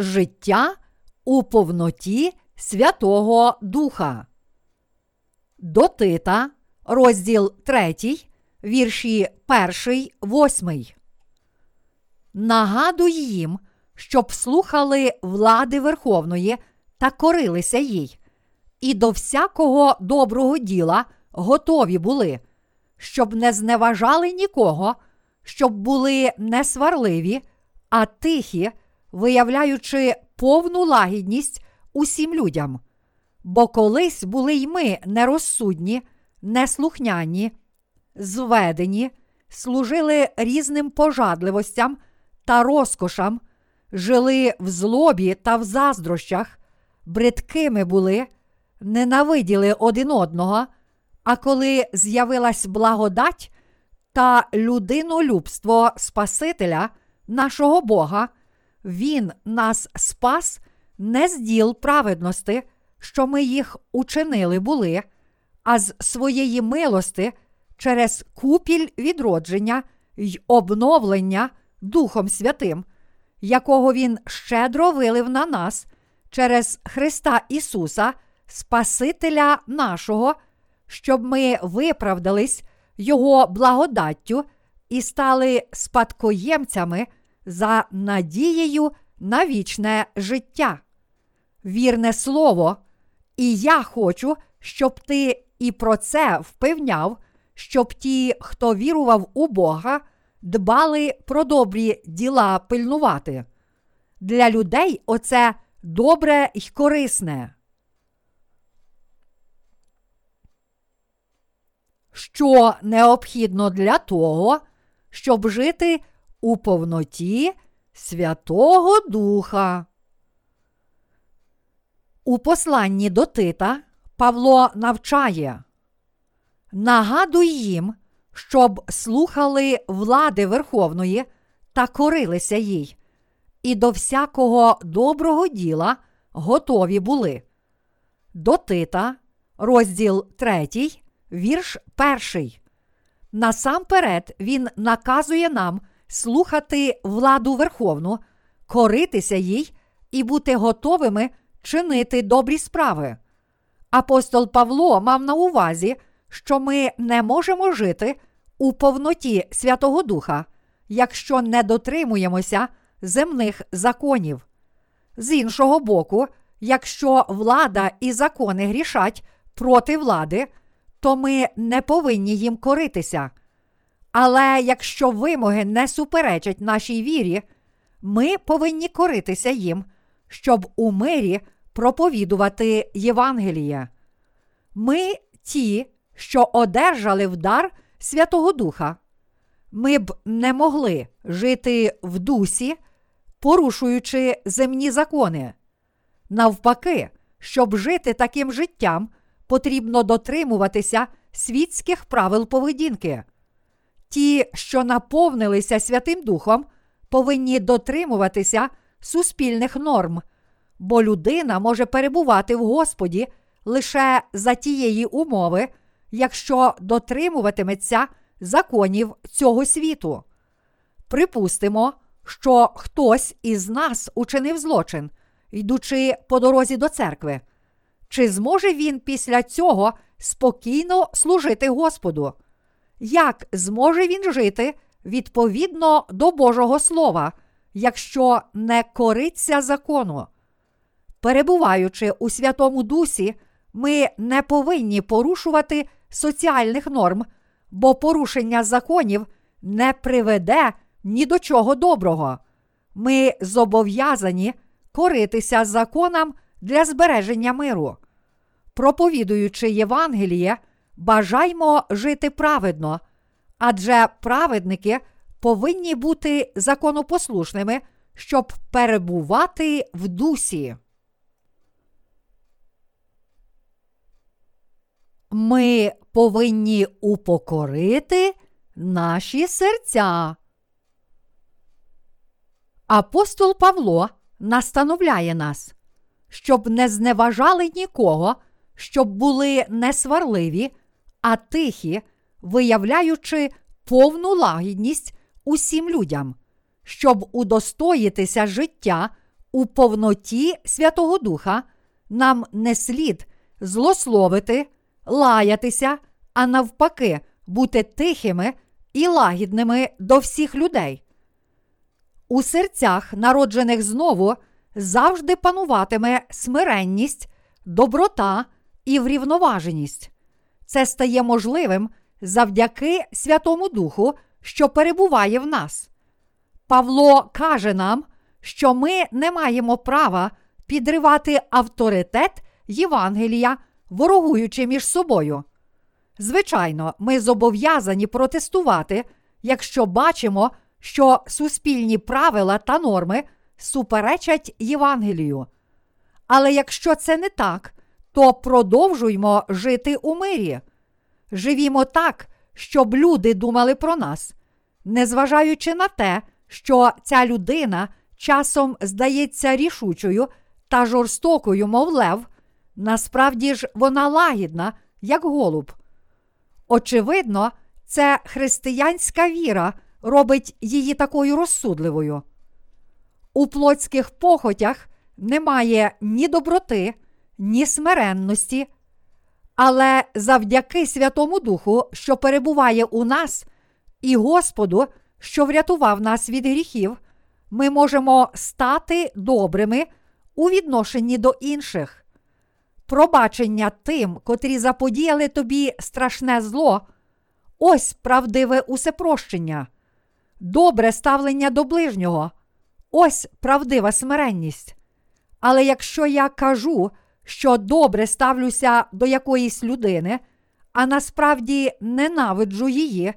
життя у повноті Святого Духа. До Тита, розділ 3, вірші 1, 8. Нагадуй їм, щоб слухали влади Верховної та корилися їй, і до всякого доброго діла готові були, щоб не зневажали нікого, щоб були несварливі, а тихі, виявляючи повну лагідність усім людям. Бо колись були й ми нерозсудні, неслухняні, зведені, служили різним пожадливостям та розкошам, жили в злобі та в заздрощах, бридкими були, ненавиділи один одного, а коли з'явилась благодать та людинолюбство Спасителя, нашого Бога, Він нас спас не з діл праведності, що ми їх учинили були, а з своєї милости через купіль відродження й обновлення Духом Святим, якого Він щедро вилив на нас через Христа Ісуса, Спасителя нашого, щоб ми виправдались Його благодаттю і стали спадкоємцями за надією на вічне життя. Вірне слово, і я хочу, щоб ти і про це впевняв, щоб ті, хто вірував у Бога, дбали про добрі діла пильнувати. Для людей оце добре й корисне. Що необхідно для того, щоб жити у повноті Святого Духа. У посланні до Тита Павло навчає Нагадуй їм, щоб слухали влади Верховної та корилися їй, і до всякого доброго діла готові були. До Тита, розділ 3, вірш 1. Насамперед він наказує нам слухати владу Верховну, коритися їй і бути готовими чинити добрі справи. Апостол Павло мав на увазі, що ми не можемо жити у повноті Святого Духа, якщо не дотримуємося земних законів. З іншого боку, якщо влада і закони грішать проти влади, то ми не повинні їм коритися. Але якщо вимоги не суперечать нашій вірі, ми повинні коритися їм, щоб у мирі проповідувати Євангеліє. Ми ті, що одержали в дар Святого Духа. Ми б не могли жити в дусі, порушуючи земні закони. Навпаки, щоб жити таким життям, потрібно дотримуватися світських правил поведінки. Ті, що наповнилися Святим Духом, повинні дотримуватися суспільних норм, бо людина може перебувати в Господі лише за тієї умови, якщо дотримуватиметься законів цього світу. Припустимо, що хтось із нас учинив злочин, йдучи по дорозі до церкви. Чи зможе він після цього спокійно служити Господу? Як зможе він жити відповідно до Божого Слова, якщо не кориться закону? Перебуваючи у Святому Дусі, ми не повинні порушувати соціальних норм, бо порушення законів не приведе ні до чого доброго. Ми зобов'язані коритися законам для збереження миру. Проповідуючи Євангеліє, бажаймо жити праведно, адже праведники повинні бути законопослушними, щоб перебувати в дусі. Ми повинні упокорити наші серця. Апостол Павло настановляє нас, щоб не зневажали нікого, щоб були несварливі, а тихі, виявляючи повну лагідність усім людям, щоб удостоїтися життя у повноті Святого Духа нам не слід злословити, лаятися, а навпаки, бути тихими і лагідними до всіх людей. У серцях, народжених знову, завжди пануватиме смиренність, доброта і врівноваженість. Це стає можливим завдяки Святому Духу, що перебуває в нас. Павло каже нам, що ми не маємо права підривати авторитет Євангелія, ворогуючи між собою. Звичайно, ми зобов'язані протестувати, якщо бачимо, що суспільні правила та норми суперечать Євангелію. Але якщо це не так, то продовжуймо жити у мирі. Живімо так, щоб люди думали про нас, незважаючи на те, що ця людина часом здається рішучою та жорстокою, мов лев, насправді ж вона лагідна, як голуб. Очевидно, це християнська віра робить її такою розсудливою. У плотських похотях немає ні доброти, ні смиренності, але завдяки Святому Духу, що перебуває у нас, і Господу, що врятував нас від гріхів, ми можемо стати добрими у відношенні до інших. Пробачення тим, котрі заподіяли тобі страшне зло, ось правдиве усепрощення, добре ставлення до ближнього, ось правдива смиренність. Але якщо я кажу, що добре ставлюся до якоїсь людини, а насправді ненавиджу її,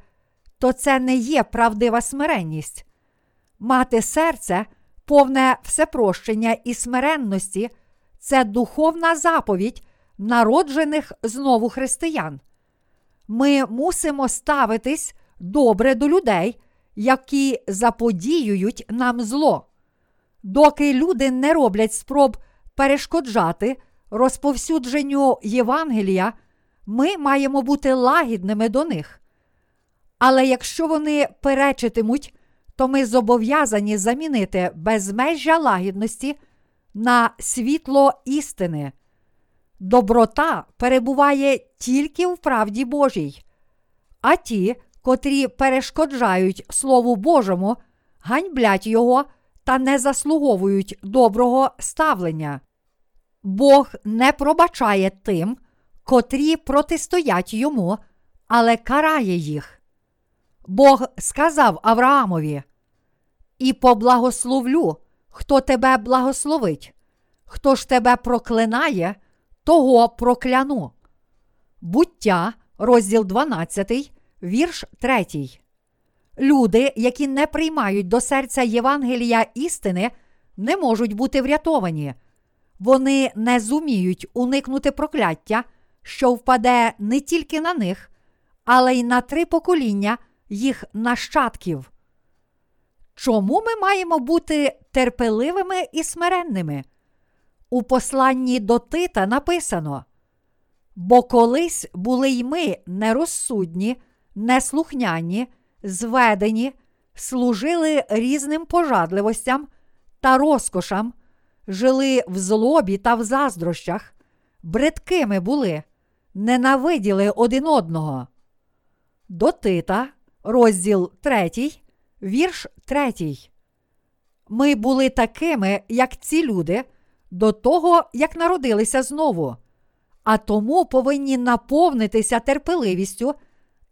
то це не є правдива смиренність. Мати серце, повне всепрощення і смиренності це духовна заповідь народжених знову християн. Ми мусимо ставитись добре до людей, які заподіюють нам зло. Доки люди не роблять спроб перешкоджати розповсюдженню Євангелія, ми маємо бути лагідними до них. Але якщо вони перечитимуть, то ми зобов'язані замінити безмежжя лагідності на світло істини. Доброта перебуває тільки в правді Божій, а ті, котрі перешкоджають Слову Божому, ганьблять його та не заслуговують доброго ставлення. Бог не пробачає тим, котрі протистоять йому, але карає їх. Бог сказав Авраамові: І поблагословлю, хто тебе благословить, хто ж тебе проклинає, того прокляну. Буття, розділ 12, вірш 3. Люди, які не приймають до серця Євангелія істини, не можуть бути врятовані. Вони не зуміють уникнути прокляття, що впаде не тільки на них, але й на три покоління їх нащадків. Чому ми маємо бути терпеливими і смиренними? У посланні до Тита написано: Бо колись були й ми нерозсудні, неслухняні, зведені, служили різним пожадливостям та розкошам, жили в злобі та в заздрощах, бридкими були, ненавиділи один одного. До Тита, розділ 3, вірш 3. Ми були такими, як ці люди, до того, як народилися знову, а тому повинні наповнитися терпеливістю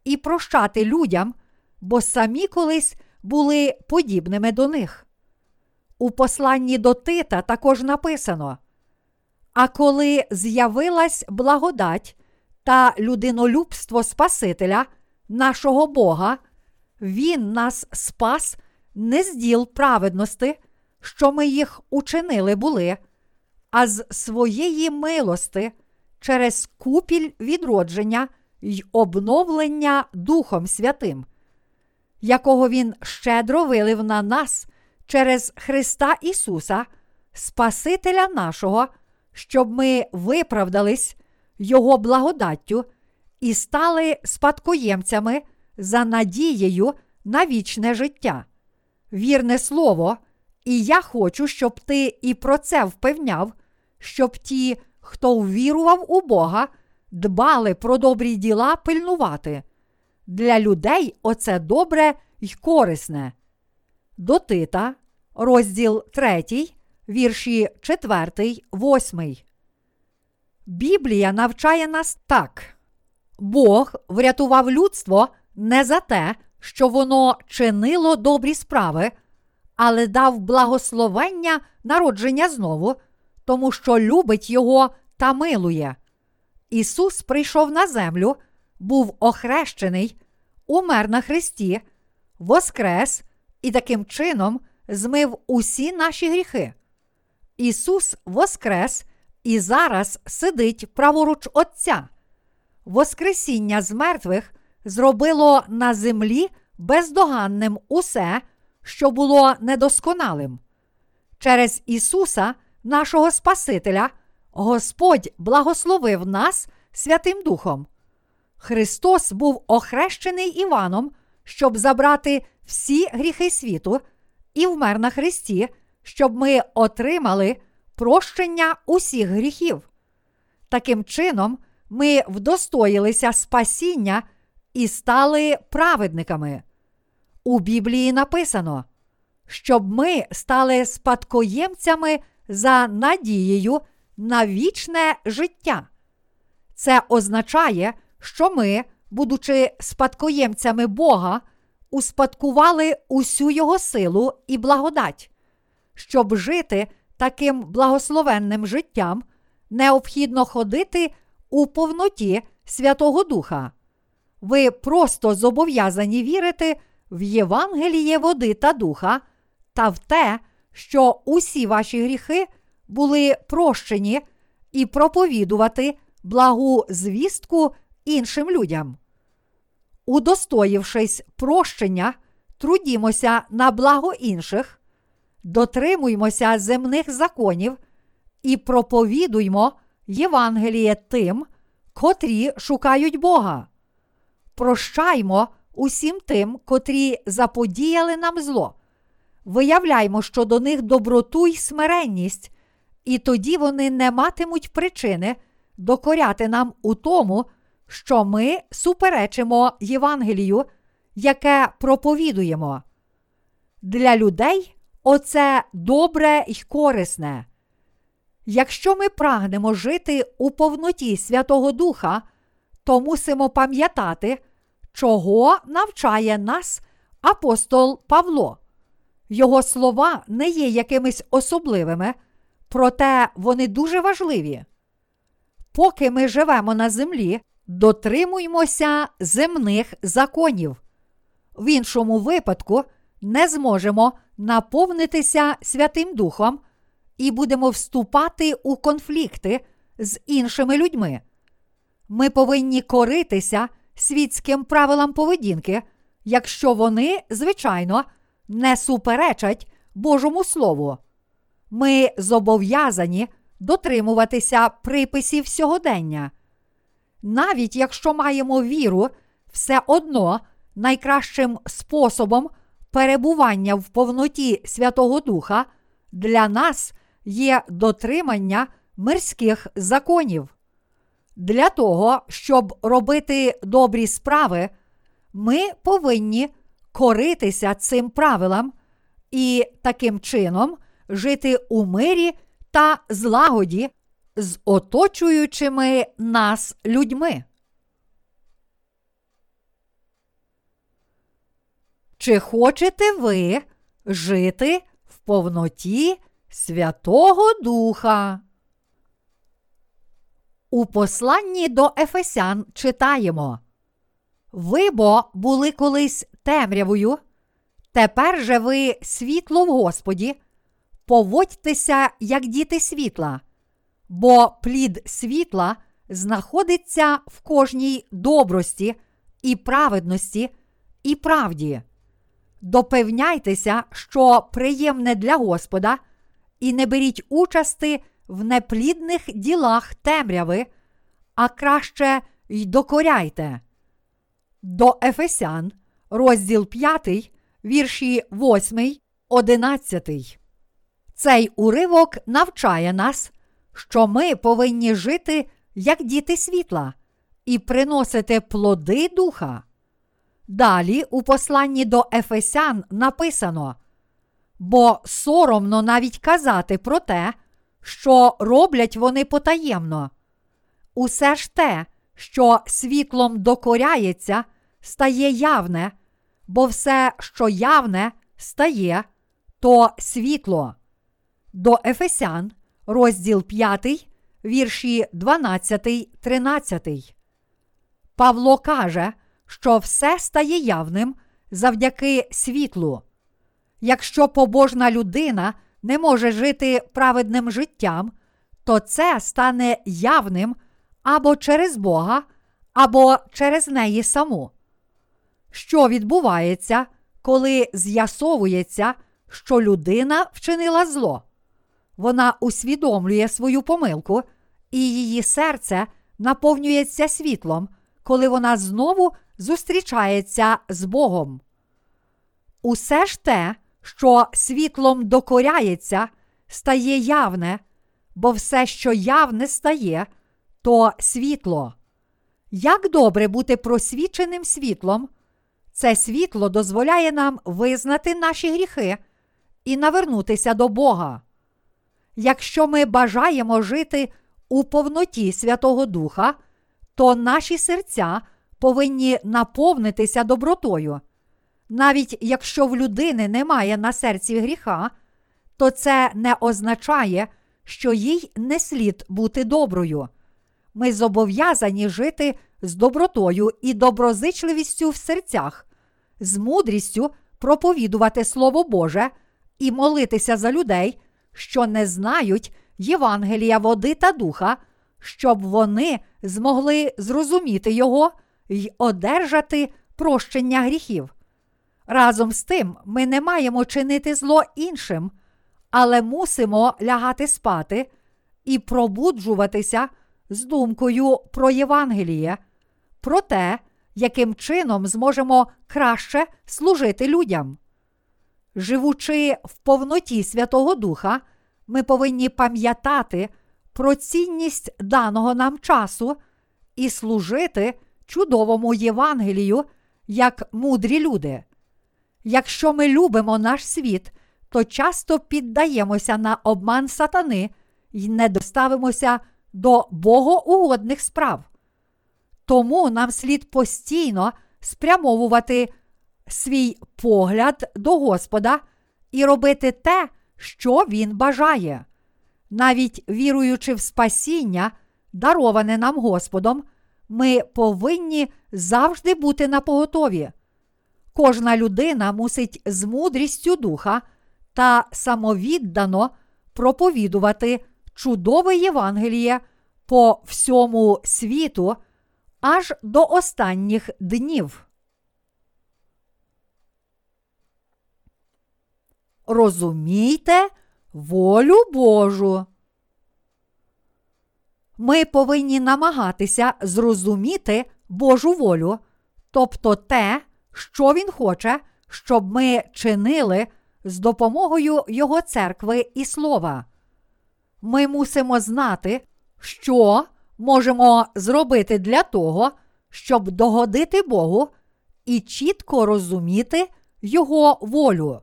і прощати людям, бо самі колись були подібними до них. У посланні до Тита також написано: А коли з'явилась благодать та людинолюбство Спасителя, нашого Бога, Він нас спас не з діл праведності, що ми їх учинили були, а з своєї милости через купіль відродження й обновлення Духом Святим, якого Він щедро вилив на нас через Христа Ісуса, Спасителя нашого, щоб ми виправдались Його благодаттю і стали спадкоємцями за надією на вічне життя. Вірне слово І я хочу, щоб ти і про це впевняв, щоб ті, хто ввірував у Бога, дбали про добрі діла пильнувати. Для людей оце добре й корисне. До Тита, розділ 3, вірші 4, 8. Біблія навчає нас так. Бог врятував людство не за те, що воно чинило добрі справи, але дав благословення народження знову, тому що любить його та милує. Ісус прийшов на землю, був охрещений, умер на Христі, воскрес і таким чином змив усі наші гріхи. Ісус воскрес і зараз сидить праворуч Отця. Воскресіння з мертвих зробило на землі бездоганним усе, що було недосконалим. Через Ісуса, нашого Спасителя, Господь благословив нас Святим Духом. Христос був охрещений Іваном, щоб забрати всі гріхи світу, і вмер на Христі, щоб ми отримали прощення усіх гріхів. Таким чином, ми вдостоїлися спасіння і стали праведниками. У Біблії написано, щоб ми стали спадкоємцями за надією на вічне життя. Це означає, що ми, будучи спадкоємцями Бога, успадкували усю Його силу і благодать. Щоб жити таким благословенним життям, необхідно ходити у повноті Святого Духа. Ви просто зобов'язані вірити в Євангеліє води та духа та в те, що усі ваші гріхи були прощені, і проповідувати благу звістку іншим людям. Удостоївшись прощення, трудімося на благо інших, дотримуймося земних законів і проповідуймо Євангеліє тим, котрі шукають Бога. Прощаймо усім тим, котрі заподіяли нам зло. Виявляймо щодо них доброту й смиренність, і тоді вони не матимуть причини докоряти нам у тому, що ми суперечимо Євангелію, яке проповідуємо. Для людей оце добре й корисне. Якщо ми прагнемо жити у повноті Святого Духа, то мусимо пам'ятати, чого навчає нас апостол Павло. Його слова не є якимись особливими, проте вони дуже важливі. Поки ми живемо на землі, дотримуймося земних законів. В іншому випадку не зможемо наповнитися Святим Духом і будемо вступати у конфлікти з іншими людьми. Ми повинні коритися світським правилам поведінки, якщо вони, звичайно, не суперечать Божому Слову. Ми зобов'язані дотримуватися приписів сьогодення. Навіть якщо маємо віру, все одно найкращим способом перебування в повноті Святого Духа для нас є дотримання мирських законів. Для того, щоб робити добрі справи, ми повинні коритися цим правилам і таким чином жити у мирі та злагоді з оточуючими нас людьми. Чи хочете ви жити в повноті Святого Духа? У посланні до Ефесян читаємо Ви бо були колись темрявою, тепер же ви світло в Господі, поводьтеся, як діти світла, бо плід світла знаходиться в кожній добрості і праведності і правді. Допевняйтеся, що приємне для Господа, і не беріть участи в неплідних ділах темряви, а краще й докоряйте. До Ефесян, розділ 5, вірші 8, 11. Цей уривок навчає нас, що ми повинні жити як діти світла і приносити плоди духа. Далі у посланні до Ефесян написано: бо соромно навіть казати про те, що роблять вони потаємно. Усе ж те, що світлом докоряється, стає явне, бо все, що явне, стає, то світло. До Ефесян, розділ 5, вірші 12, 13. Павло каже, що все стає явним завдяки світлу. Якщо побожна людина не може жити праведним життям, то це стане явним або через Бога, або через неї саму. Що відбувається, коли з'ясовується, що людина вчинила зло? Вона усвідомлює свою помилку, і її серце наповнюється світлом, коли вона знову зустрічається з Богом. Усе ж те, що світлом докоряється, стає явне, бо все, що явне стає, то світло. Як добре бути просвіченим світлом, це світло дозволяє нам визнати наші гріхи і навернутися до Бога. Якщо ми бажаємо жити у повноті Святого Духа, то наші серця повинні наповнитися добротою. Навіть якщо в людини немає на серці гріха, то це не означає, що їй не слід бути доброю. Ми зобов'язані жити з добротою і доброзичливістю в серцях, з мудрістю проповідувати Слово Боже і молитися за людей, що не знають Євангелія води та духа, щоб вони змогли зрозуміти його й одержати прощення гріхів. Разом з тим, ми не маємо чинити зло іншим, але мусимо лягати спати і пробуджуватися з думкою про Євангеліє, про те, яким чином зможемо краще служити людям. Живучи в повноті Святого Духа, ми повинні пам'ятати про цінність даного нам часу і служити чудовому Євангелію як мудрі люди. Якщо ми любимо наш світ, то часто піддаємося на обман сатани і не доставимося до богоугодних справ. Тому нам слід постійно спрямовувати свій погляд до Господа і робити те, що Він бажає. Навіть віруючи в спасіння, дароване нам Господом, ми повинні завжди бути на поготові. Кожна людина мусить з мудрістю духа та самовіддано проповідувати чудове Євангеліє по всьому світу аж до останніх днів. Розумійте волю Божу. Ми повинні намагатися зрозуміти Божу волю, тобто те, що Він хоче, щоб ми чинили з допомогою Його церкви і слова. Ми мусимо знати, що можемо зробити для того, щоб догодити Богу і чітко розуміти Його волю.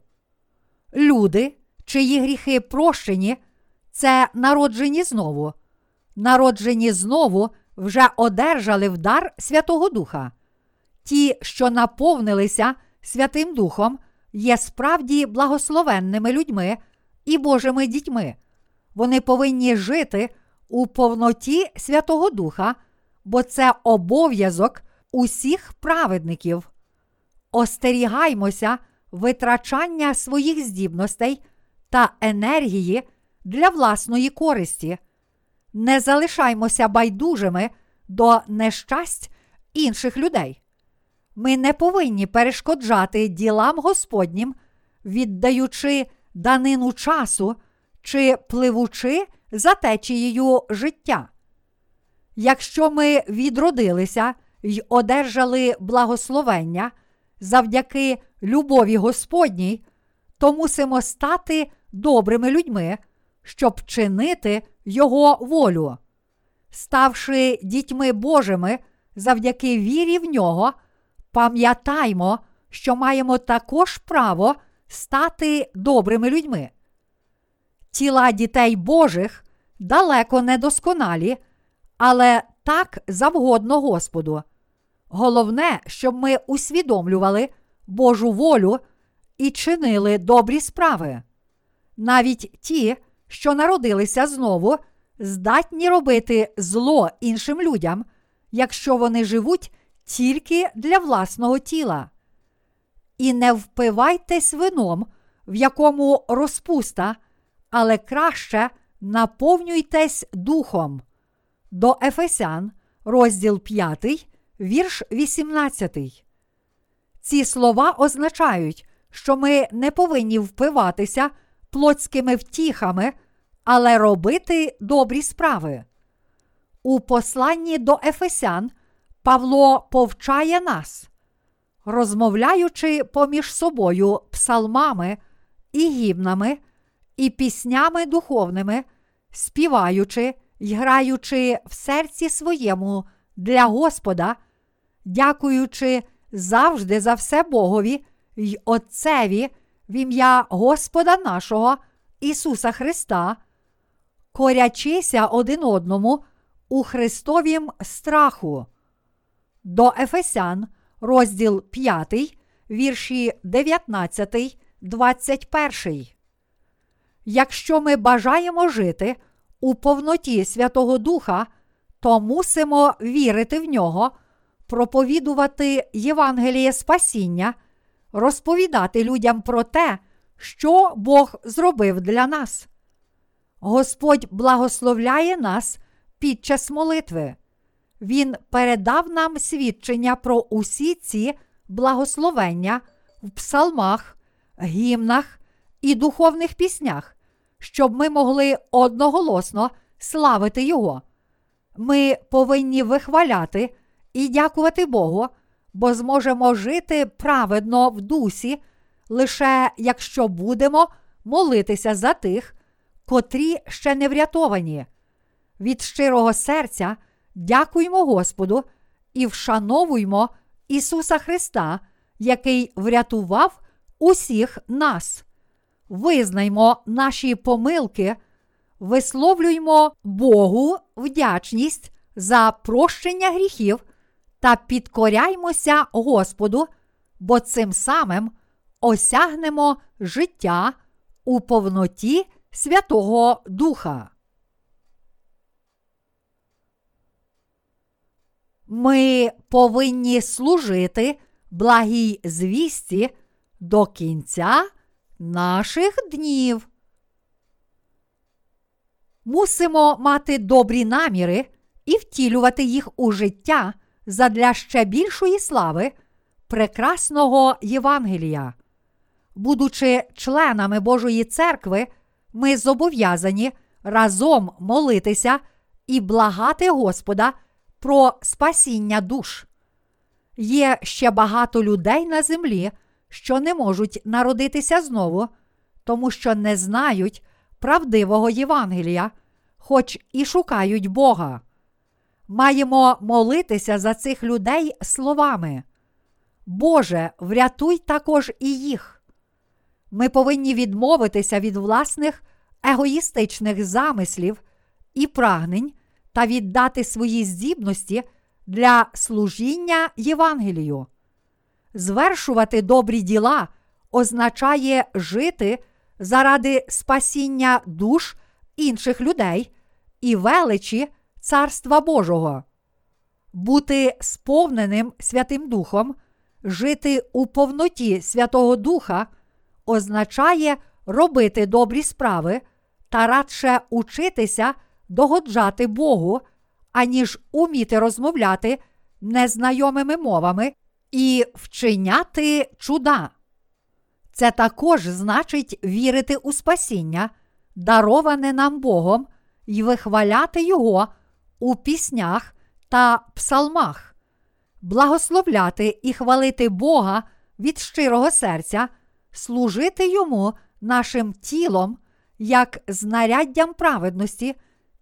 Люди, чиї гріхи прощені, це народжені знову. Народжені знову вже одержали в дар Святого Духа. Ті, що наповнилися Святим Духом, є справді благословенними людьми і Божими дітьми. Вони повинні жити у повноті Святого Духа, бо це обов'язок усіх праведників. Остерігаймося витрачання своїх здібностей та енергії для власної користі. Не залишаймося байдужими до нещасть інших людей. Ми не повинні перешкоджати ділам Господнім, віддаючи данину часу чи пливучи за течією життя. Якщо ми відродилися й одержали благословення завдяки любові Господній, то мусимо стати добрими людьми, щоб чинити Його волю. Ставши дітьми Божими завдяки вірі в нього, пам'ятаймо, що маємо також право стати добрими людьми. Тіла дітей Божих далеко не досконалі, але так завгодно Господу. Головне, щоб ми усвідомлювали Божу волю і чинили добрі справи. Навіть ті, що народилися знову, здатні робити зло іншим людям, якщо вони живуть тільки для власного тіла. І не впивайтесь вином, в якому розпуста, але краще наповнюйтесь духом. До Ефесян, розділ 5, вірш 18. Ці слова означають, що ми не повинні впиватися плотськими втіхами, але робити добрі справи. У посланні до Ефесян Павло повчає нас, розмовляючи поміж собою псалмами і гімнами, і піснями духовними, співаючи й граючи в серці своєму для Господа, дякуючи завжди за все Богові й Отцеві в ім'я Господа нашого Ісуса Христа, корячися один одному у Христовім страху. До Ефесян, розділ 5, вірші 19, 21. Якщо ми бажаємо жити у повноті Святого Духа, то мусимо вірити в нього, проповідувати Євангеліє Спасіння, розповідати людям про те, що Бог зробив для нас. Господь благословляє нас під час молитви. Він передав нам свідчення про усі ці благословення в псалмах, гімнах і духовних піснях, щоб ми могли одноголосно славити Його. Ми повинні вихваляти і дякувати Богу, бо зможемо жити праведно в дусі, лише якщо будемо молитися за тих, котрі ще не врятовані. Від щирого серця дякуймо Господу і вшановуймо Ісуса Христа, який врятував усіх нас. Визнаймо наші помилки, висловлюймо Богу вдячність за прощення гріхів та підкоряймося Господу, бо цим самим осягнемо життя у повноті Святого Духа. Ми повинні служити благій звісті до кінця наших днів. Мусимо мати добрі наміри і втілювати їх у життя задля ще більшої слави прекрасного Євангелія. Будучи членами Божої церкви, ми зобов'язані разом молитися і благати Господа про спасіння душ. Є ще багато людей на землі, що не можуть народитися знову, тому що не знають правдивого Євангелія, хоч і шукають Бога. Маємо молитися за цих людей словами. Боже, врятуй також і їх. Ми повинні відмовитися від власних егоїстичних замислів і прагнень та віддати свої здібності для служіння Євангелію. Звершувати добрі діла означає жити заради спасіння душ інших людей і величі Царства Божого, бути сповненим Святим Духом, жити у повноті Святого Духа означає робити добрі справи та радше учитися догоджати Богу, аніж уміти розмовляти незнайомими мовами і вчиняти чуда. Це також значить вірити у спасіння, дароване нам Богом, і вихваляти Його у піснях та псалмах, благословляти і хвалити Бога від щирого серця, служити йому нашим тілом як знаряддям праведності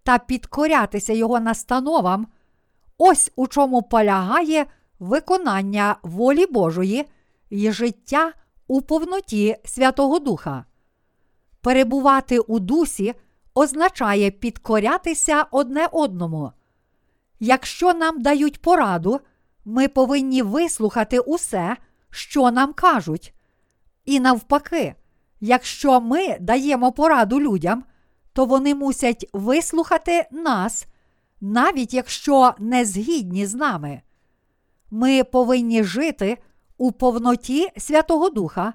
та підкорятися його настановам, ось у чому полягає виконання волі Божої і життя у повноті Святого Духа. Перебувати у дусі означає підкорятися одне одному. Якщо нам дають пораду, ми повинні вислухати усе, що нам кажуть. І навпаки, якщо ми даємо пораду людям, то вони мусять вислухати нас, навіть якщо не згідні з нами. Ми повинні жити у повноті Святого Духа,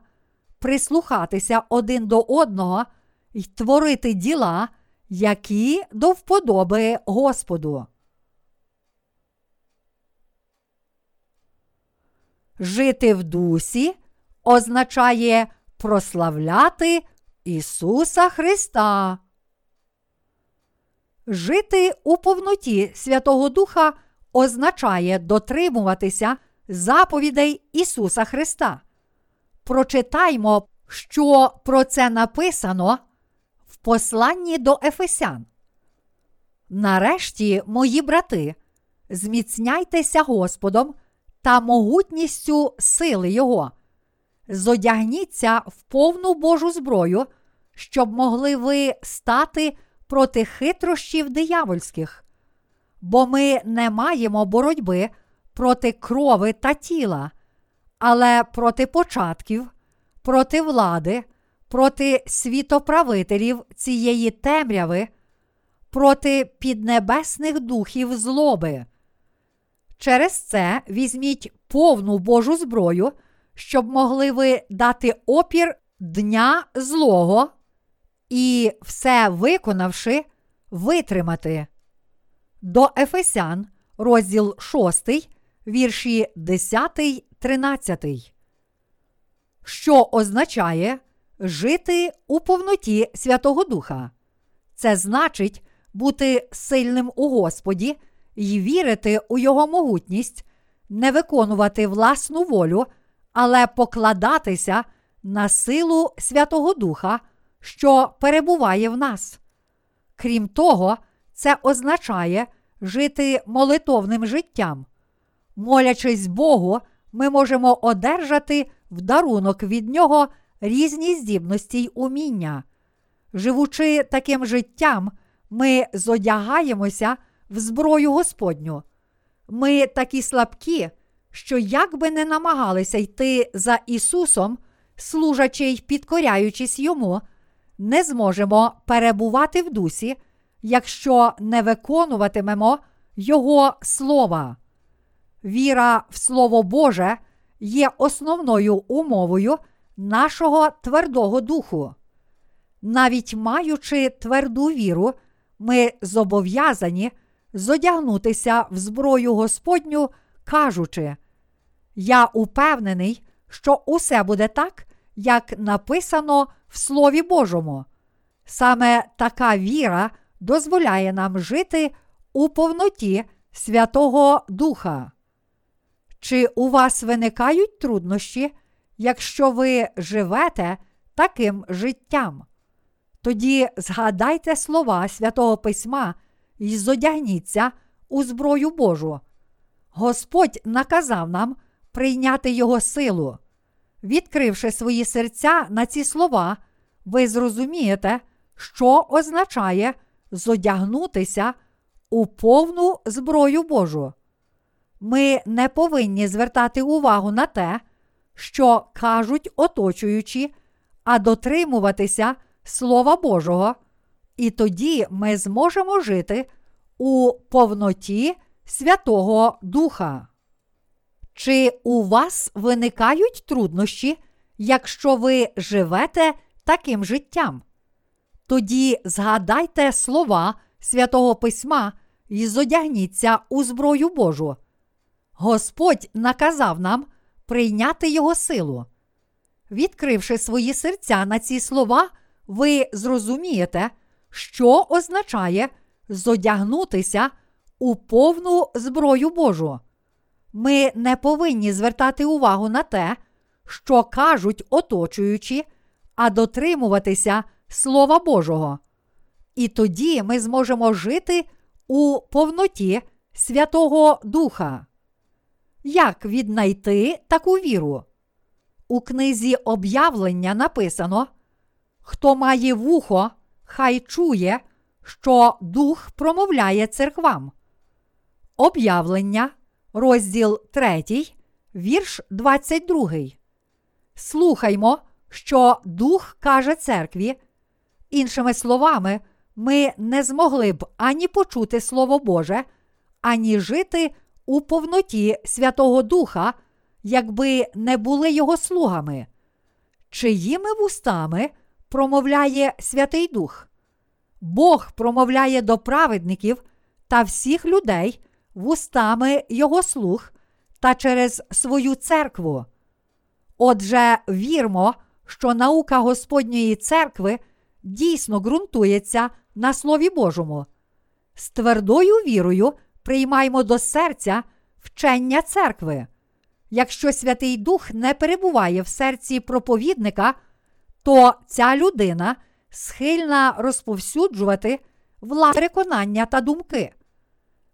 прислухатися один до одного і творити діла, які до вподоби Господу. Жити в дусі означає прославляти Ісуса Христа. Жити у повноті Святого Духа означає дотримуватися заповідей Ісуса Христа. Прочитаймо, що про це написано посланні до Ефесян. Нарешті, мої брати, зміцняйтеся Господом та могутністю сили Його. Зодягніться в повну Божу зброю, щоб могли ви стати проти хитрощів диявольських. Бо ми не маємо боротьби проти крови та тіла, але проти початків, проти влади, проти світоправителів цієї темряви, проти піднебесних духів злоби. Через це візьміть повну Божу зброю, щоб могли ви дати опір дня злого і, все виконавши, витримати. До Ефесян, розділ 6, вірші 10, 13. Що означає жити у повноті Святого Духа? Це значить бути сильним у Господі і вірити у Його могутність, не виконувати власну волю, але покладатися на силу Святого Духа, що перебуває в нас. Крім того, це означає жити молитовним життям. Молячись Богу, ми можемо одержати в дарунок від Нього різні здібності й уміння. Живучи таким життям, ми зодягаємося в зброю Господню. Ми такі слабкі, що як би не намагалися йти за Ісусом, служачи й підкоряючись Йому, не зможемо перебувати в дусі, якщо не виконуватимемо Його слова. Віра в Слово Боже є основною умовою нашого твердого духу. Навіть маючи тверду віру, ми зобов'язані зодягнутися в зброю Господню, кажучи: Я упевнений, що усе буде так, як написано в Слові Божому. Саме така віра дозволяє нам жити у повноті Святого Духа. Чи у вас виникають труднощі, якщо ви живете таким життям? Тоді згадайте слова святого Письма і зодягніться у зброю Божу. Господь наказав нам прийняти Його силу. Відкривши свої серця на ці слова, ви зрозумієте, що означає зодягнутися у повну зброю Божу. Ми не повинні звертати увагу на те, що кажуть оточуючі, а дотримуватися Слова Божого, і тоді ми зможемо жити у повноті Святого Духа. Чи у вас виникають труднощі, якщо ви живете таким життям? Тоді згадайте слова святого Письма і зодягніться у зброю Божу. Господь наказав нам прийняти Його силу. Відкривши свої серця на ці слова, ви зрозумієте, що означає зодягнутися у повну зброю Божу. Ми не повинні звертати увагу на те, що кажуть оточуючі, а дотримуватися Слова Божого. І тоді ми зможемо жити у повноті Святого Духа. Як віднайти таку віру? У книзі об'явлення написано: Хто має вухо, хай чує, що Дух промовляє церквам. Об'явлення, розділ 3, вірш 22. Слухаймо, що Дух каже церкві. Іншими словами, ми не змогли б ані почути Слово Боже, ані жити у повноті Святого Духа, якби не були Його слугами. Чиїми вустами промовляє Святий Дух? Бог промовляє до праведників та всіх людей вустами Його слуг та через свою церкву. Отже, вірмо, що наука Господньої церкви дійсно ґрунтується на Слові Божому. З твердою вірою приймаємо до серця вчення церкви. Якщо Святий Дух не перебуває в серці проповідника, то ця людина схильна розповсюджувати власне переконання та думки.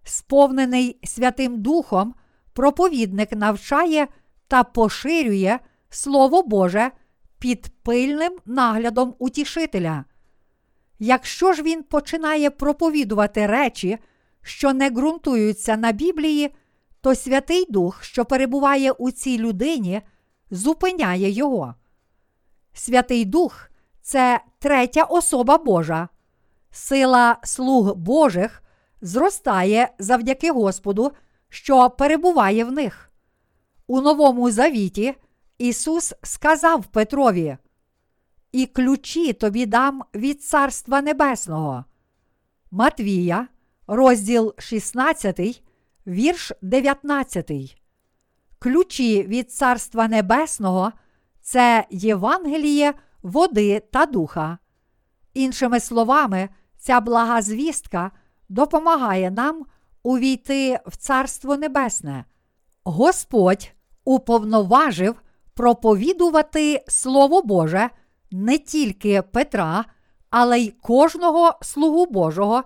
Сповнений Святим Духом, проповідник навчає та поширює Слово Боже під пильним наглядом утішителя. Якщо ж він починає проповідувати речі, що не ґрунтуються на Біблії, то Святий Дух, що перебуває у цій людині, зупиняє його. Святий Дух це третя особа Божа. Сила слуг Божих зростає завдяки Господу, що перебуває в них. У Новому Завіті Ісус сказав Петрові: І ключі тобі дам від Царства Небесного. Матвія, розділ 16, вірш 19. Ключі від Царства Небесного це Євангеліє води та духа. Іншими словами, ця блага звістка допомагає нам увійти в Царство Небесне. Господь уповноважив проповідувати Слово Боже не тільки Петра, але й кожного слугу Божого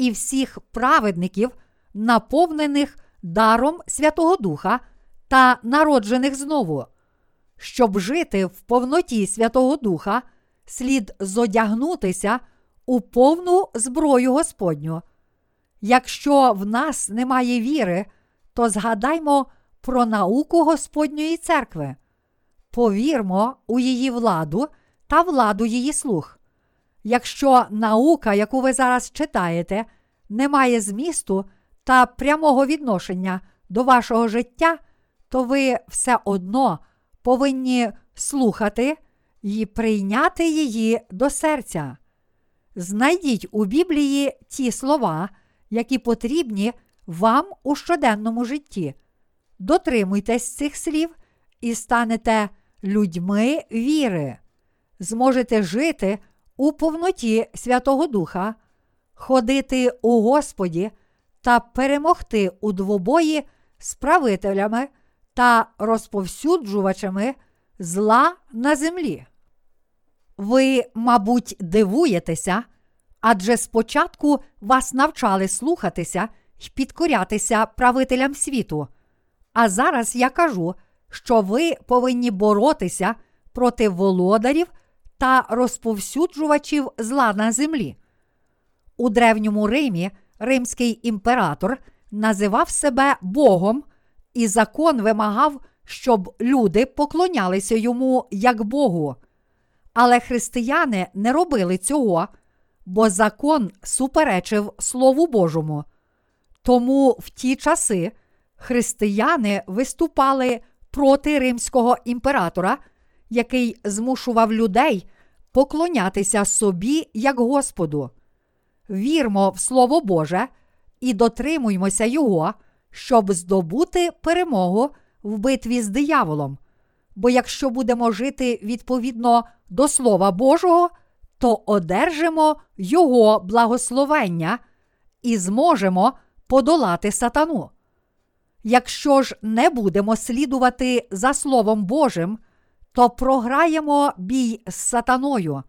і всіх праведників, наповнених даром Святого Духа та народжених знову. Щоб жити в повноті Святого Духа, слід зодягнутися у повну зброю Господню. Якщо в нас немає віри, то згадаймо про науку Господньої церкви. Повірмо у її владу та владу її слуг. Якщо наука, яку ви зараз читаєте, не має змісту та прямого відношення до вашого життя, то ви все одно повинні слухати і прийняти її до серця. Знайдіть у Біблії ті слова, які потрібні вам у щоденному житті. Дотримуйтесь цих слів і станете людьми віри, зможете жити у повноті Святого Духа, ходити у Господі та перемогти у двобої з правителями та розповсюджувачами зла на землі. Ви, мабуть, дивуєтеся, адже спочатку вас навчали слухатися й підкорятися правителям світу. А зараз я кажу, що ви повинні боротися проти володарів та розповсюджувачів зла на землі. У древньому Римі римський імператор називав себе Богом, і закон вимагав, щоб люди поклонялися йому як Богу. Але християни не робили цього, бо закон суперечив Слову Божому. Тому в ті часи християни виступали проти римського імператора, який змушував людей поклонятися собі як Господу. Вірмо в Слово Боже і дотримуймося Його, щоб здобути перемогу в битві з дияволом. Бо якщо будемо жити відповідно до Слова Божого, то одержимо Його благословення і зможемо подолати сатану. Якщо ж не будемо слідувати за Словом Божим, то програємо бій з сатаною,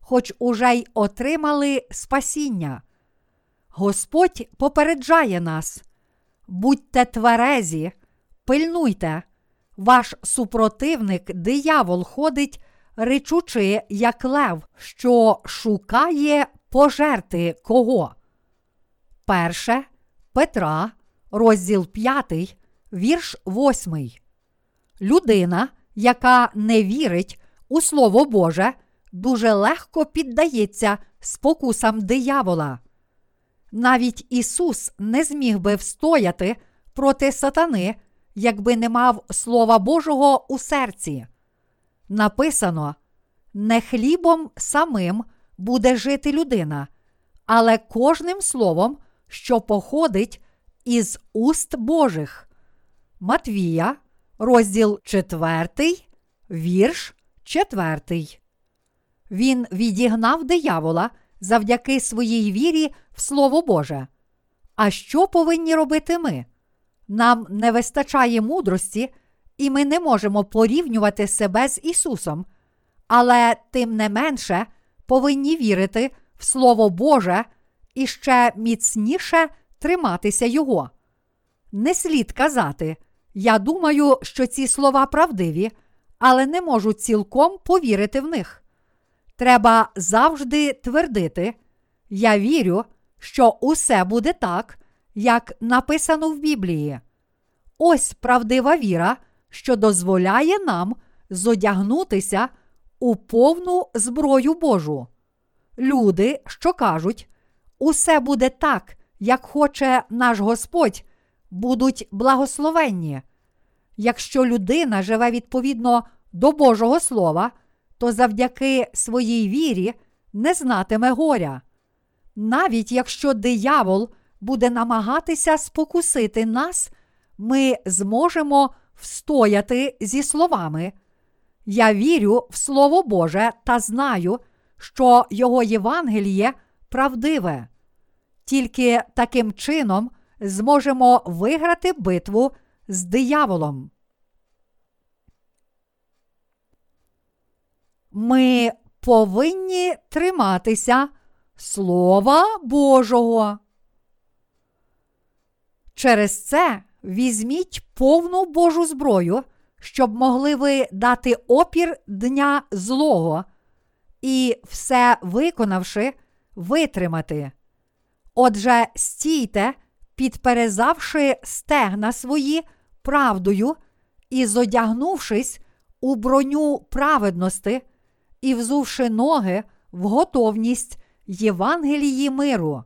хоч уже й отримали спасіння. Господь попереджає нас. Будьте тверезі, пильнуйте, ваш супротивник, диявол, ходить, речучи, як лев, що шукає пожерти кого. Перше Петра, розділ 5, вірш 8. Людина, яка не вірить у Слово Боже, дуже легко піддається спокусам диявола. Навіть Ісус не зміг би встояти проти сатани, якби не мав Слова Божого у серці. Написано: не хлібом самим буде жити людина, але кожним словом, що походить із уст Божих. Матвія, розділ 4, вірш 4. Він відігнав диявола завдяки своїй вірі в Слово Боже. А що повинні робити ми? Нам не вистачає мудрості, і ми не можемо порівнювати себе з Ісусом, але тим не менше повинні вірити в Слово Боже і ще міцніше триматися Його. Не слід казати, я думаю, що ці слова правдиві, але не можу цілком повірити в них. Треба завжди твердити, я вірю, що усе буде так, як написано в Біблії. Ось правдива віра, що дозволяє нам зодягнутися у повну зброю Божу. Люди, що кажуть, усе буде так, як хоче наш Господь, будуть благословенні. Якщо людина живе відповідно до Божого Слова, то завдяки своїй вірі не знатиме горя. Навіть якщо диявол буде намагатися спокусити нас, ми зможемо встояти зі словами. Я вірю в Слово Боже та знаю, що Його Євангеліє правдиве. Тільки таким чином зможемо виграти битву з дияволом. Ми повинні триматися Слова Божого. Через це візьміть повну Божу зброю, щоб могли ви дати опір дня злого і, все виконавши, витримати. Отже, стійте, підперезавши стегна свої правдою і зодягнувшись у броню праведності і взувши ноги в готовність Євангелії миру.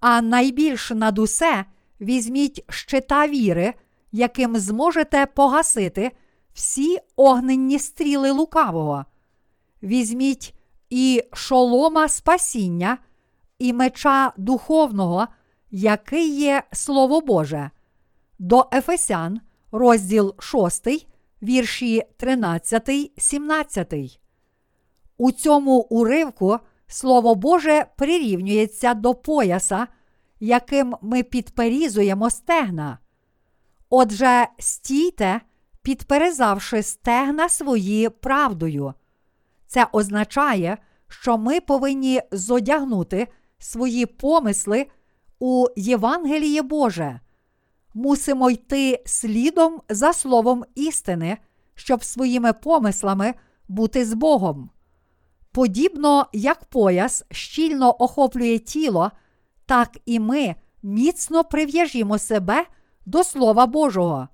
А найбільш над усе візьміть щита віри, яким зможете погасити всі огненні стріли лукавого. Візьміть і шолома спасіння, і меча духовного, який є Слово Боже. До Ефесян, розділ 6, вірші 13, 17. У цьому уривку Слово Боже прирівнюється до пояса, яким ми підперізуємо стегна. Отже, стійте, підперезавши стегна свої правдою. Це означає, що ми повинні зодягнути свої помисли у Євангеліє Боже. Мусимо йти слідом за словом істини, щоб своїми помислами бути з Богом. Подібно як пояс щільно охоплює тіло, так і ми міцно прив'яжімо себе до Слова Божого.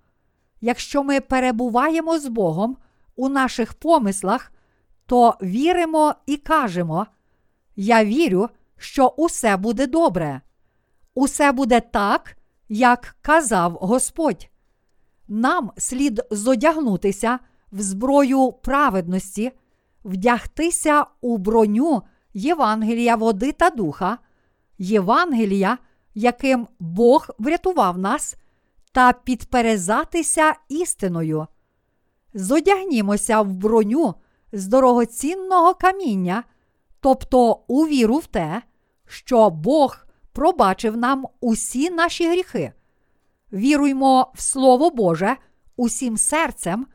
Якщо ми перебуваємо з Богом у наших помислах, то віримо і кажемо: Я вірю, що усе буде добре, усе буде так, як казав Господь. Нам слід зодягнутися в зброю праведності вдягтися у броню Євангелія води та духа, Євангелія, яким Бог врятував нас, та підперезатися істиною. Зодягнімося в броню з дорогоцінного каміння, тобто у віру в те, що Бог пробачив нам усі наші гріхи. Віруймо в Слово Боже усім серцем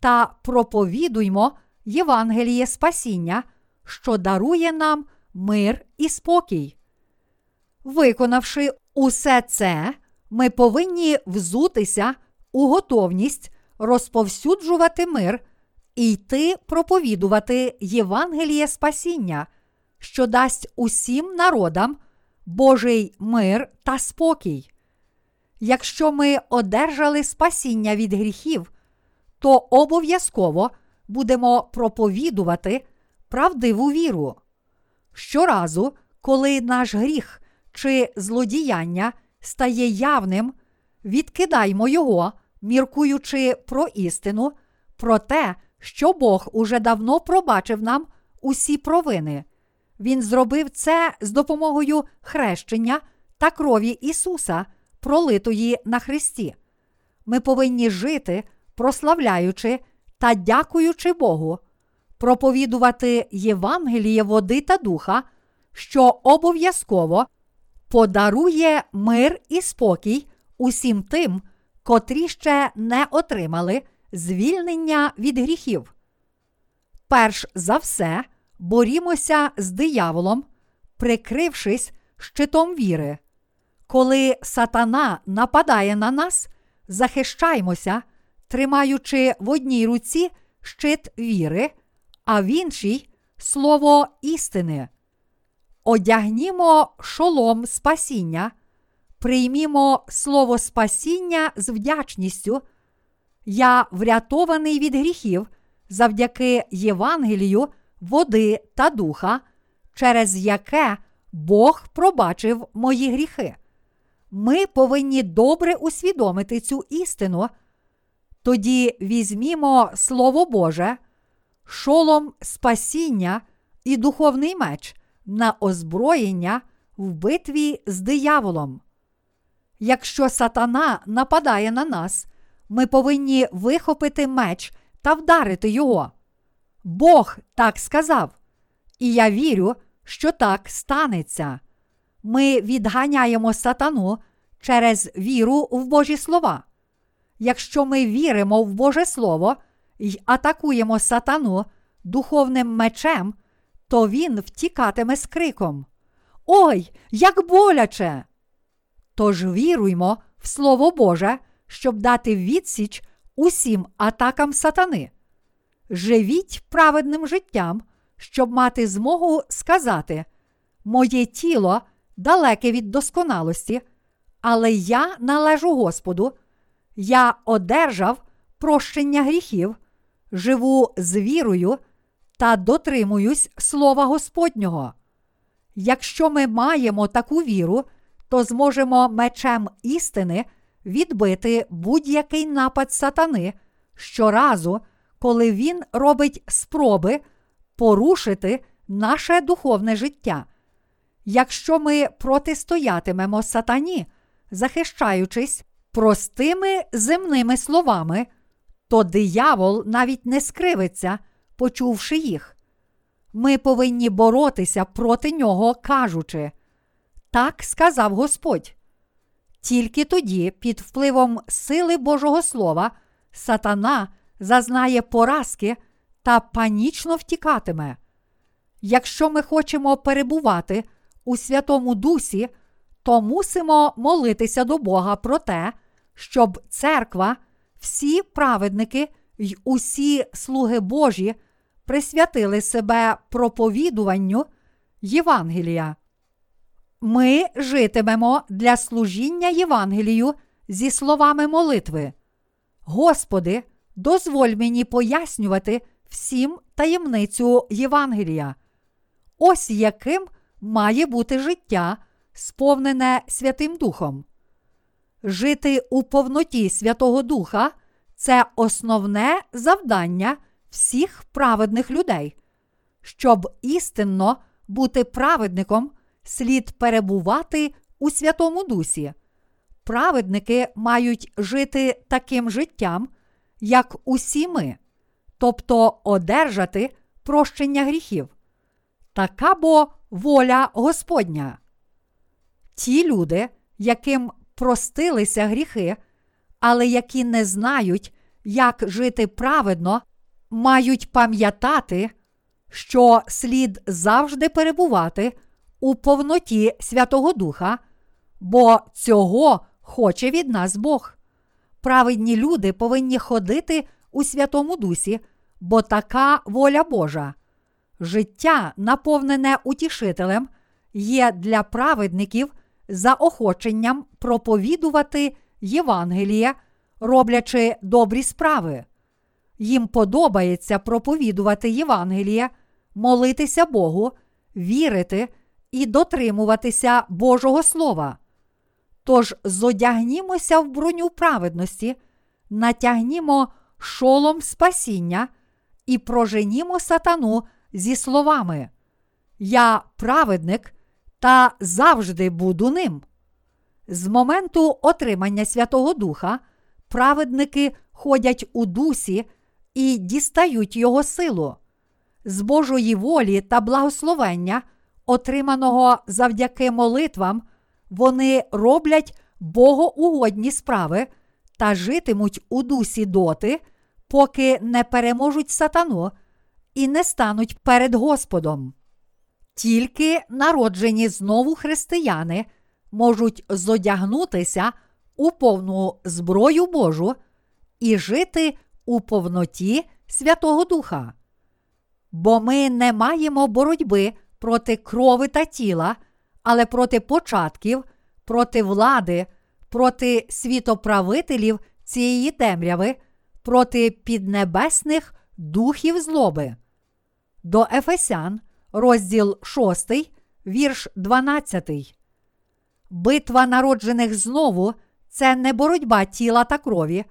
та проповідуймо Євангеліє спасіння, що дарує нам мир і спокій. Виконавши усе це, ми повинні взутися у готовність розповсюджувати мир і йти проповідувати Євангеліє спасіння, що дасть усім народам Божий мир та спокій. Якщо ми одержали спасіння від гріхів, то обов'язково будемо проповідувати правдиву віру. Щоразу, коли наш гріх чи злодіяння стає явним, відкидаймо його, міркуючи про істину, про те, що Бог уже давно пробачив нам усі провини. Він зробив це з допомогою хрещення та крові Ісуса, пролитої на Христі. Ми повинні жити, прославляючи та дякуючи Богу, проповідувати Євангеліє води та духа, що обов'язково подарує мир і спокій усім тим, котрі ще не отримали звільнення від гріхів. Перш за все, борімося з дияволом, прикрившись щитом віри. Коли сатана нападає на нас, захищаймося, тримаючи в одній руці щит віри, а в іншій слово істини. Одягнімо шолом спасіння, приймімо слово спасіння з вдячністю. Я врятований від гріхів завдяки Євангелію, води та духа, через яке Бог пробачив мої гріхи. Ми повинні добре усвідомити цю істину. Тоді візьмімо Слово Боже, шолом спасіння і духовний меч на озброєння в битві з дияволом. Якщо сатана нападає на нас, ми повинні вихопити меч та вдарити його. Бог так сказав, і я вірю, що так станеться. Ми відганяємо сатану через віру в Божі слова. Якщо ми віримо в Боже Слово і атакуємо сатану духовним мечем, то він втікатиме з криком. Ой, як боляче! Тож віруймо в Слово Боже, щоб дати відсіч усім атакам сатани. Живіть праведним життям, щоб мати змогу сказати: Моє тіло далеке від досконалості, але я належу Господу, я одержав прощення гріхів, живу з вірою та дотримуюсь Слова Господнього. Якщо ми маємо таку віру, то зможемо мечем істини відбити будь-який напад сатани щоразу, коли він робить спроби порушити наше духовне життя. Якщо ми протистоятимемо сатані, захищаючись простими земними словами, то диявол навіть не скривиться, почувши їх. Ми повинні боротися проти нього, кажучи, так сказав Господь. Тільки тоді, під впливом сили Божого Слова, сатана зазнає поразки та панічно втікатиме. Якщо ми хочемо перебувати у Святому Дусі, то мусимо молитися до Бога про те, щоб церква, всі праведники й усі слуги Божі присвятили себе проповідуванню Євангелія. Ми житимемо для служіння Євангелію зі словами молитви. Господи, дозволь мені пояснювати всім таємницю Євангелія. Ось яким має бути життя, сповнене Святим Духом. Жити у повноті Святого Духа це основне завдання всіх праведних людей. Щоб істинно бути праведником, слід перебувати у Святому Дусі. Праведники мають жити таким життям, як усі ми, тобто одержати прощення гріхів. Така бо воля Господня. Ті люди, яким простилися гріхи, але які не знають, як жити праведно, мають пам'ятати, що слід завжди перебувати у повноті Святого Духа, бо цього хоче від нас Бог. Праведні люди повинні ходити у Святому Дусі, бо така воля Божа. Життя, наповнене утішителем, є для праведників заохоченням проповідувати Євангеліє, роблячи добрі справи. Їм подобається проповідувати Євангеліє, молитися Богу, вірити і дотримуватися Божого Слова. Тож зодягнімося в броню праведності, натягнімо шолом спасіння і проженімо сатану зі словами: Я праведник та завжди буду ним. З моменту отримання Святого Духа праведники ходять у дусі і дістають його силу. З Божої волі та благословення, отриманого завдяки молитвам, вони роблять богоугодні справи та житимуть у дусі доти, поки не переможуть сатану і не стануть перед Господом. Тільки народжені знову християни можуть зодягнутися у повну зброю Божу і жити у повноті Святого Духа. Бо ми не маємо боротьби проти крови та тіла, але проти початків, проти влади, проти світоправителів цієї темряви, проти піднебесних духів злоби. До Ефесян, розділ 6, вірш 12. Битва народжених знову це не боротьба тіла та крові.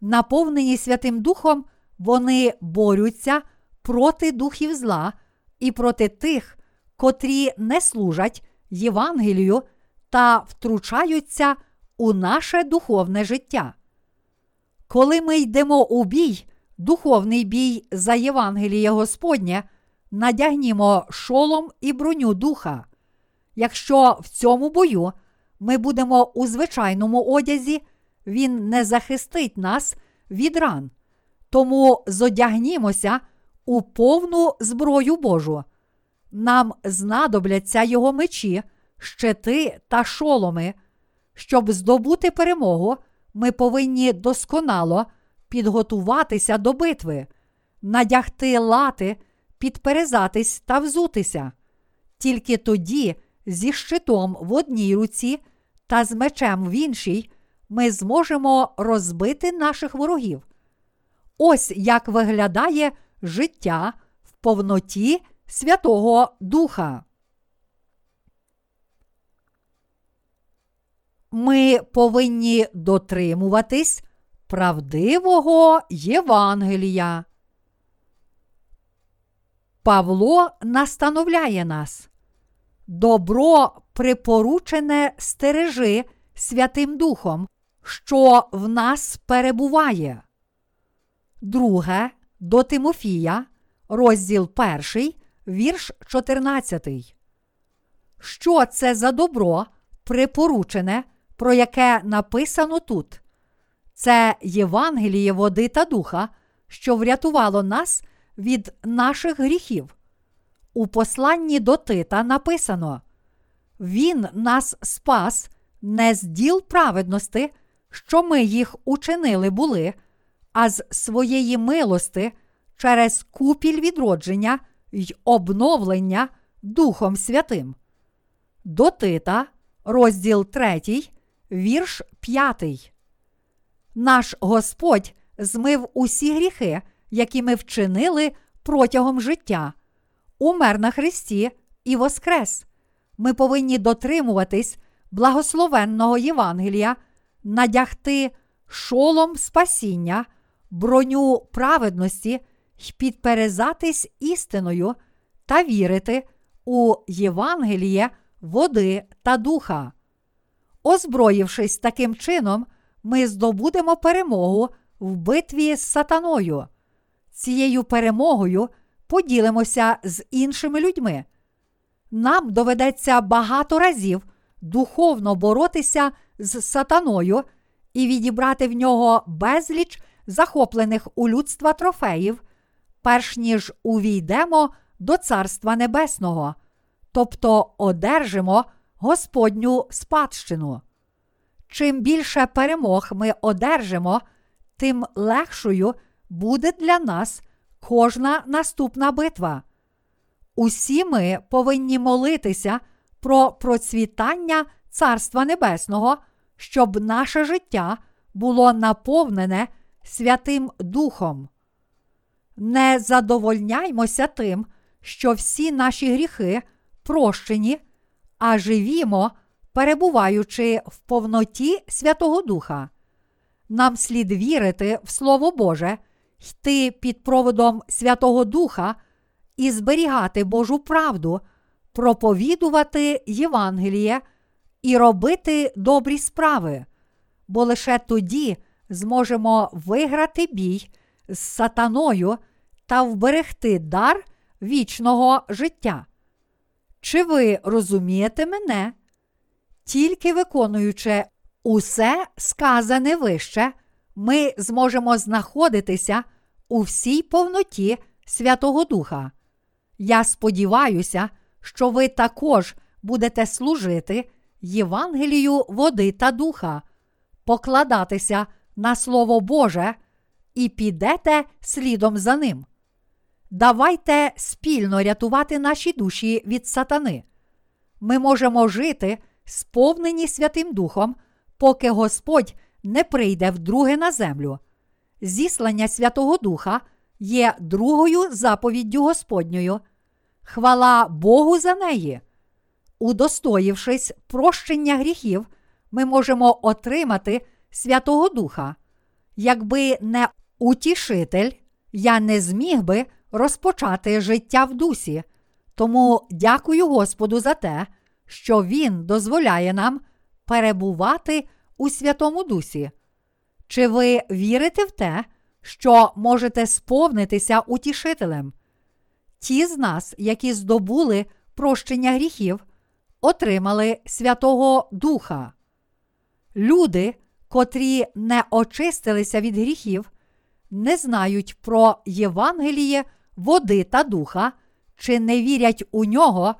Наповнені Святим Духом, вони борються проти духів зла і проти тих, котрі не служать Євангелію та втручаються у наше духовне життя. Коли ми йдемо у бій, духовний бій за Євангеліє Господнє, надягнімо шолом і броню духа. Якщо в цьому бою ми будемо у звичайному одязі, він не захистить нас від ран. Тому зодягнімося у повну зброю Божу. Нам знадобляться його мечі, щити та шоломи. Щоб здобути перемогу, ми повинні досконало підготуватися до битви, надягти лати, підперезатись та взутися. Тільки тоді, зі щитом в одній руці та з мечем в іншій, ми зможемо розбити наших ворогів. Ось як виглядає життя в повноті Святого Духа. Ми повинні дотримуватись правдивого Євангелія. Павло настановляє нас. Добро припоручене стережи Святим Духом, що в нас перебуває. Друге до Тимофія, розділ 1, вірш 14. Що це за добро припоручене, про яке написано тут? Це Євангеліє води та духа, що врятувало нас від наших гріхів. У посланні до Тита написано: Він нас спас не з діл праведності, що ми їх учинили були, а з своєї милости через купіль відродження й обновлення Духом Святим. До Тита, розділ 3, вірш 5. Наш Господь змив усі гріхи, які ми вчинили протягом життя, умер на Христі і Воскрес. Ми повинні дотримуватись благословенного Євангелія, надягти шолом спасіння, броню праведності підперезатись істиною та вірити у Євангеліє води та духа. Озброївшись таким чином, ми здобудемо перемогу в битві з сатаною. Цією перемогою поділимося з іншими людьми. Нам доведеться багато разів духовно боротися з сатаною і відібрати в нього безліч захоплених у людства трофеїв, перш ніж увійдемо до Царства Небесного, тобто одержимо Господню спадщину. Чим більше перемог ми одержимо, тим легшою буде для нас кожна наступна битва. Усі ми повинні молитися про процвітання Царства Небесного, щоб наше життя було наповнене Святим Духом. Не задовольняймося тим, що всі наші гріхи прощені, а живімо, перебуваючи в повноті Святого Духа. Нам слід вірити в Слово Боже, йти під проводом Святого Духа і зберігати Божу правду, проповідувати Євангеліє і робити добрі справи, бо лише тоді зможемо виграти бій з сатаною та вберегти дар вічного життя. Чи ви розумієте мене? Тільки виконуючи усе сказане вище, ми зможемо знаходитися у всій повноті Святого Духа. Я сподіваюся, що ви також будете служити Євангелію води та духа, покладатися на Слово Боже і підете слідом за ним. Давайте спільно рятувати наші душі від сатани. Ми можемо жити, сповнені Святим Духом, поки Господь не прийде вдруге на землю. Зіслання Святого Духа є другою заповіддю Господньою. Хвала Богу за неї. Удостоївшись прощення гріхів, ми можемо отримати Святого Духа. Якби не утішитель, я не зміг би розпочати життя в дусі. Тому дякую Господу за те, що Він дозволяє нам перебувати у Святому Дусі. Чи ви вірите в те, що можете сповнитися утішителем? Ті з нас, які здобули прощення гріхів, отримали Святого Духа. Люди, котрі не очистилися від гріхів, не знають про Євангеліє, води та духа, чи не вірять у нього,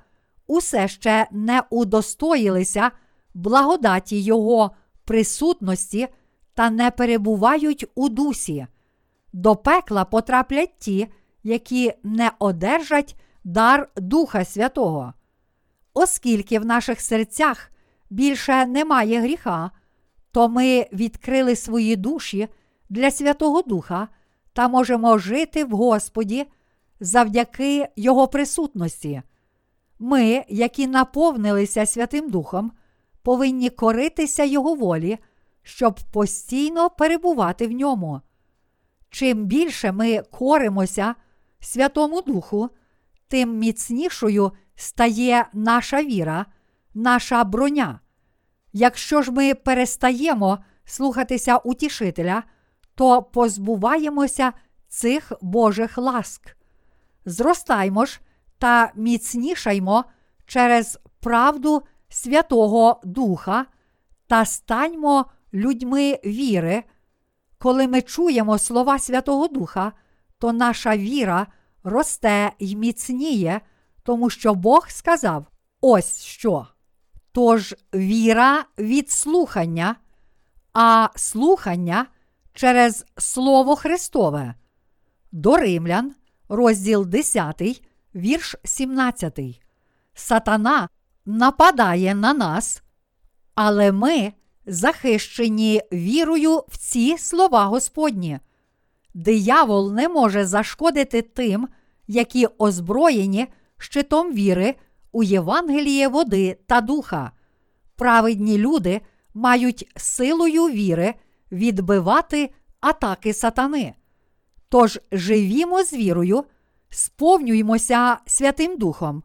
усе ще не удостоїлися благодаті Його присутності та не перебувають у дусі. До пекла потраплять ті, які не одержать дар Духа Святого. Оскільки в наших серцях більше немає гріха, то ми відкрили свої душі для Святого Духа та можемо жити в Господі завдяки Його присутності. Ми, які наповнилися Святим Духом, повинні коритися Його волі, щоб постійно перебувати в ньому. Чим більше ми коримося Святому Духу, тим міцнішою стає наша віра, наша броня. Якщо ж ми перестаємо слухатися утішителя, то позбуваємося цих Божих ласк. Зростаймо ж та міцнішаймо через правду Святого Духа та станьмо людьми віри. Коли ми чуємо слова Святого Духа, то наша віра росте й міцніє, тому що Бог сказав ось що. Тож віра від слухання, а слухання через Слово Христове. До Римлян, розділ 10, вірш 17. Сатана нападає на нас, але ми захищені вірою в ці слова Господні. Диявол не може зашкодити тим, які озброєні щитом віри у Євангеліє води та духа. Праведні люди мають силою віри відбивати атаки сатани. Тож живімо з вірою, сповнюймося Святим Духом.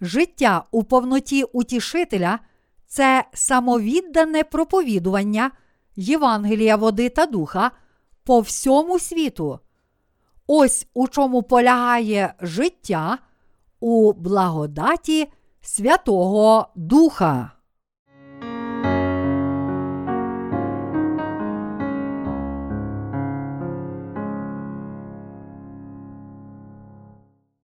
Життя у повноті утішителя це самовіддане проповідування Євангелія води та духа по всьому світу. Ось у чому полягає життя у благодаті Святого Духа.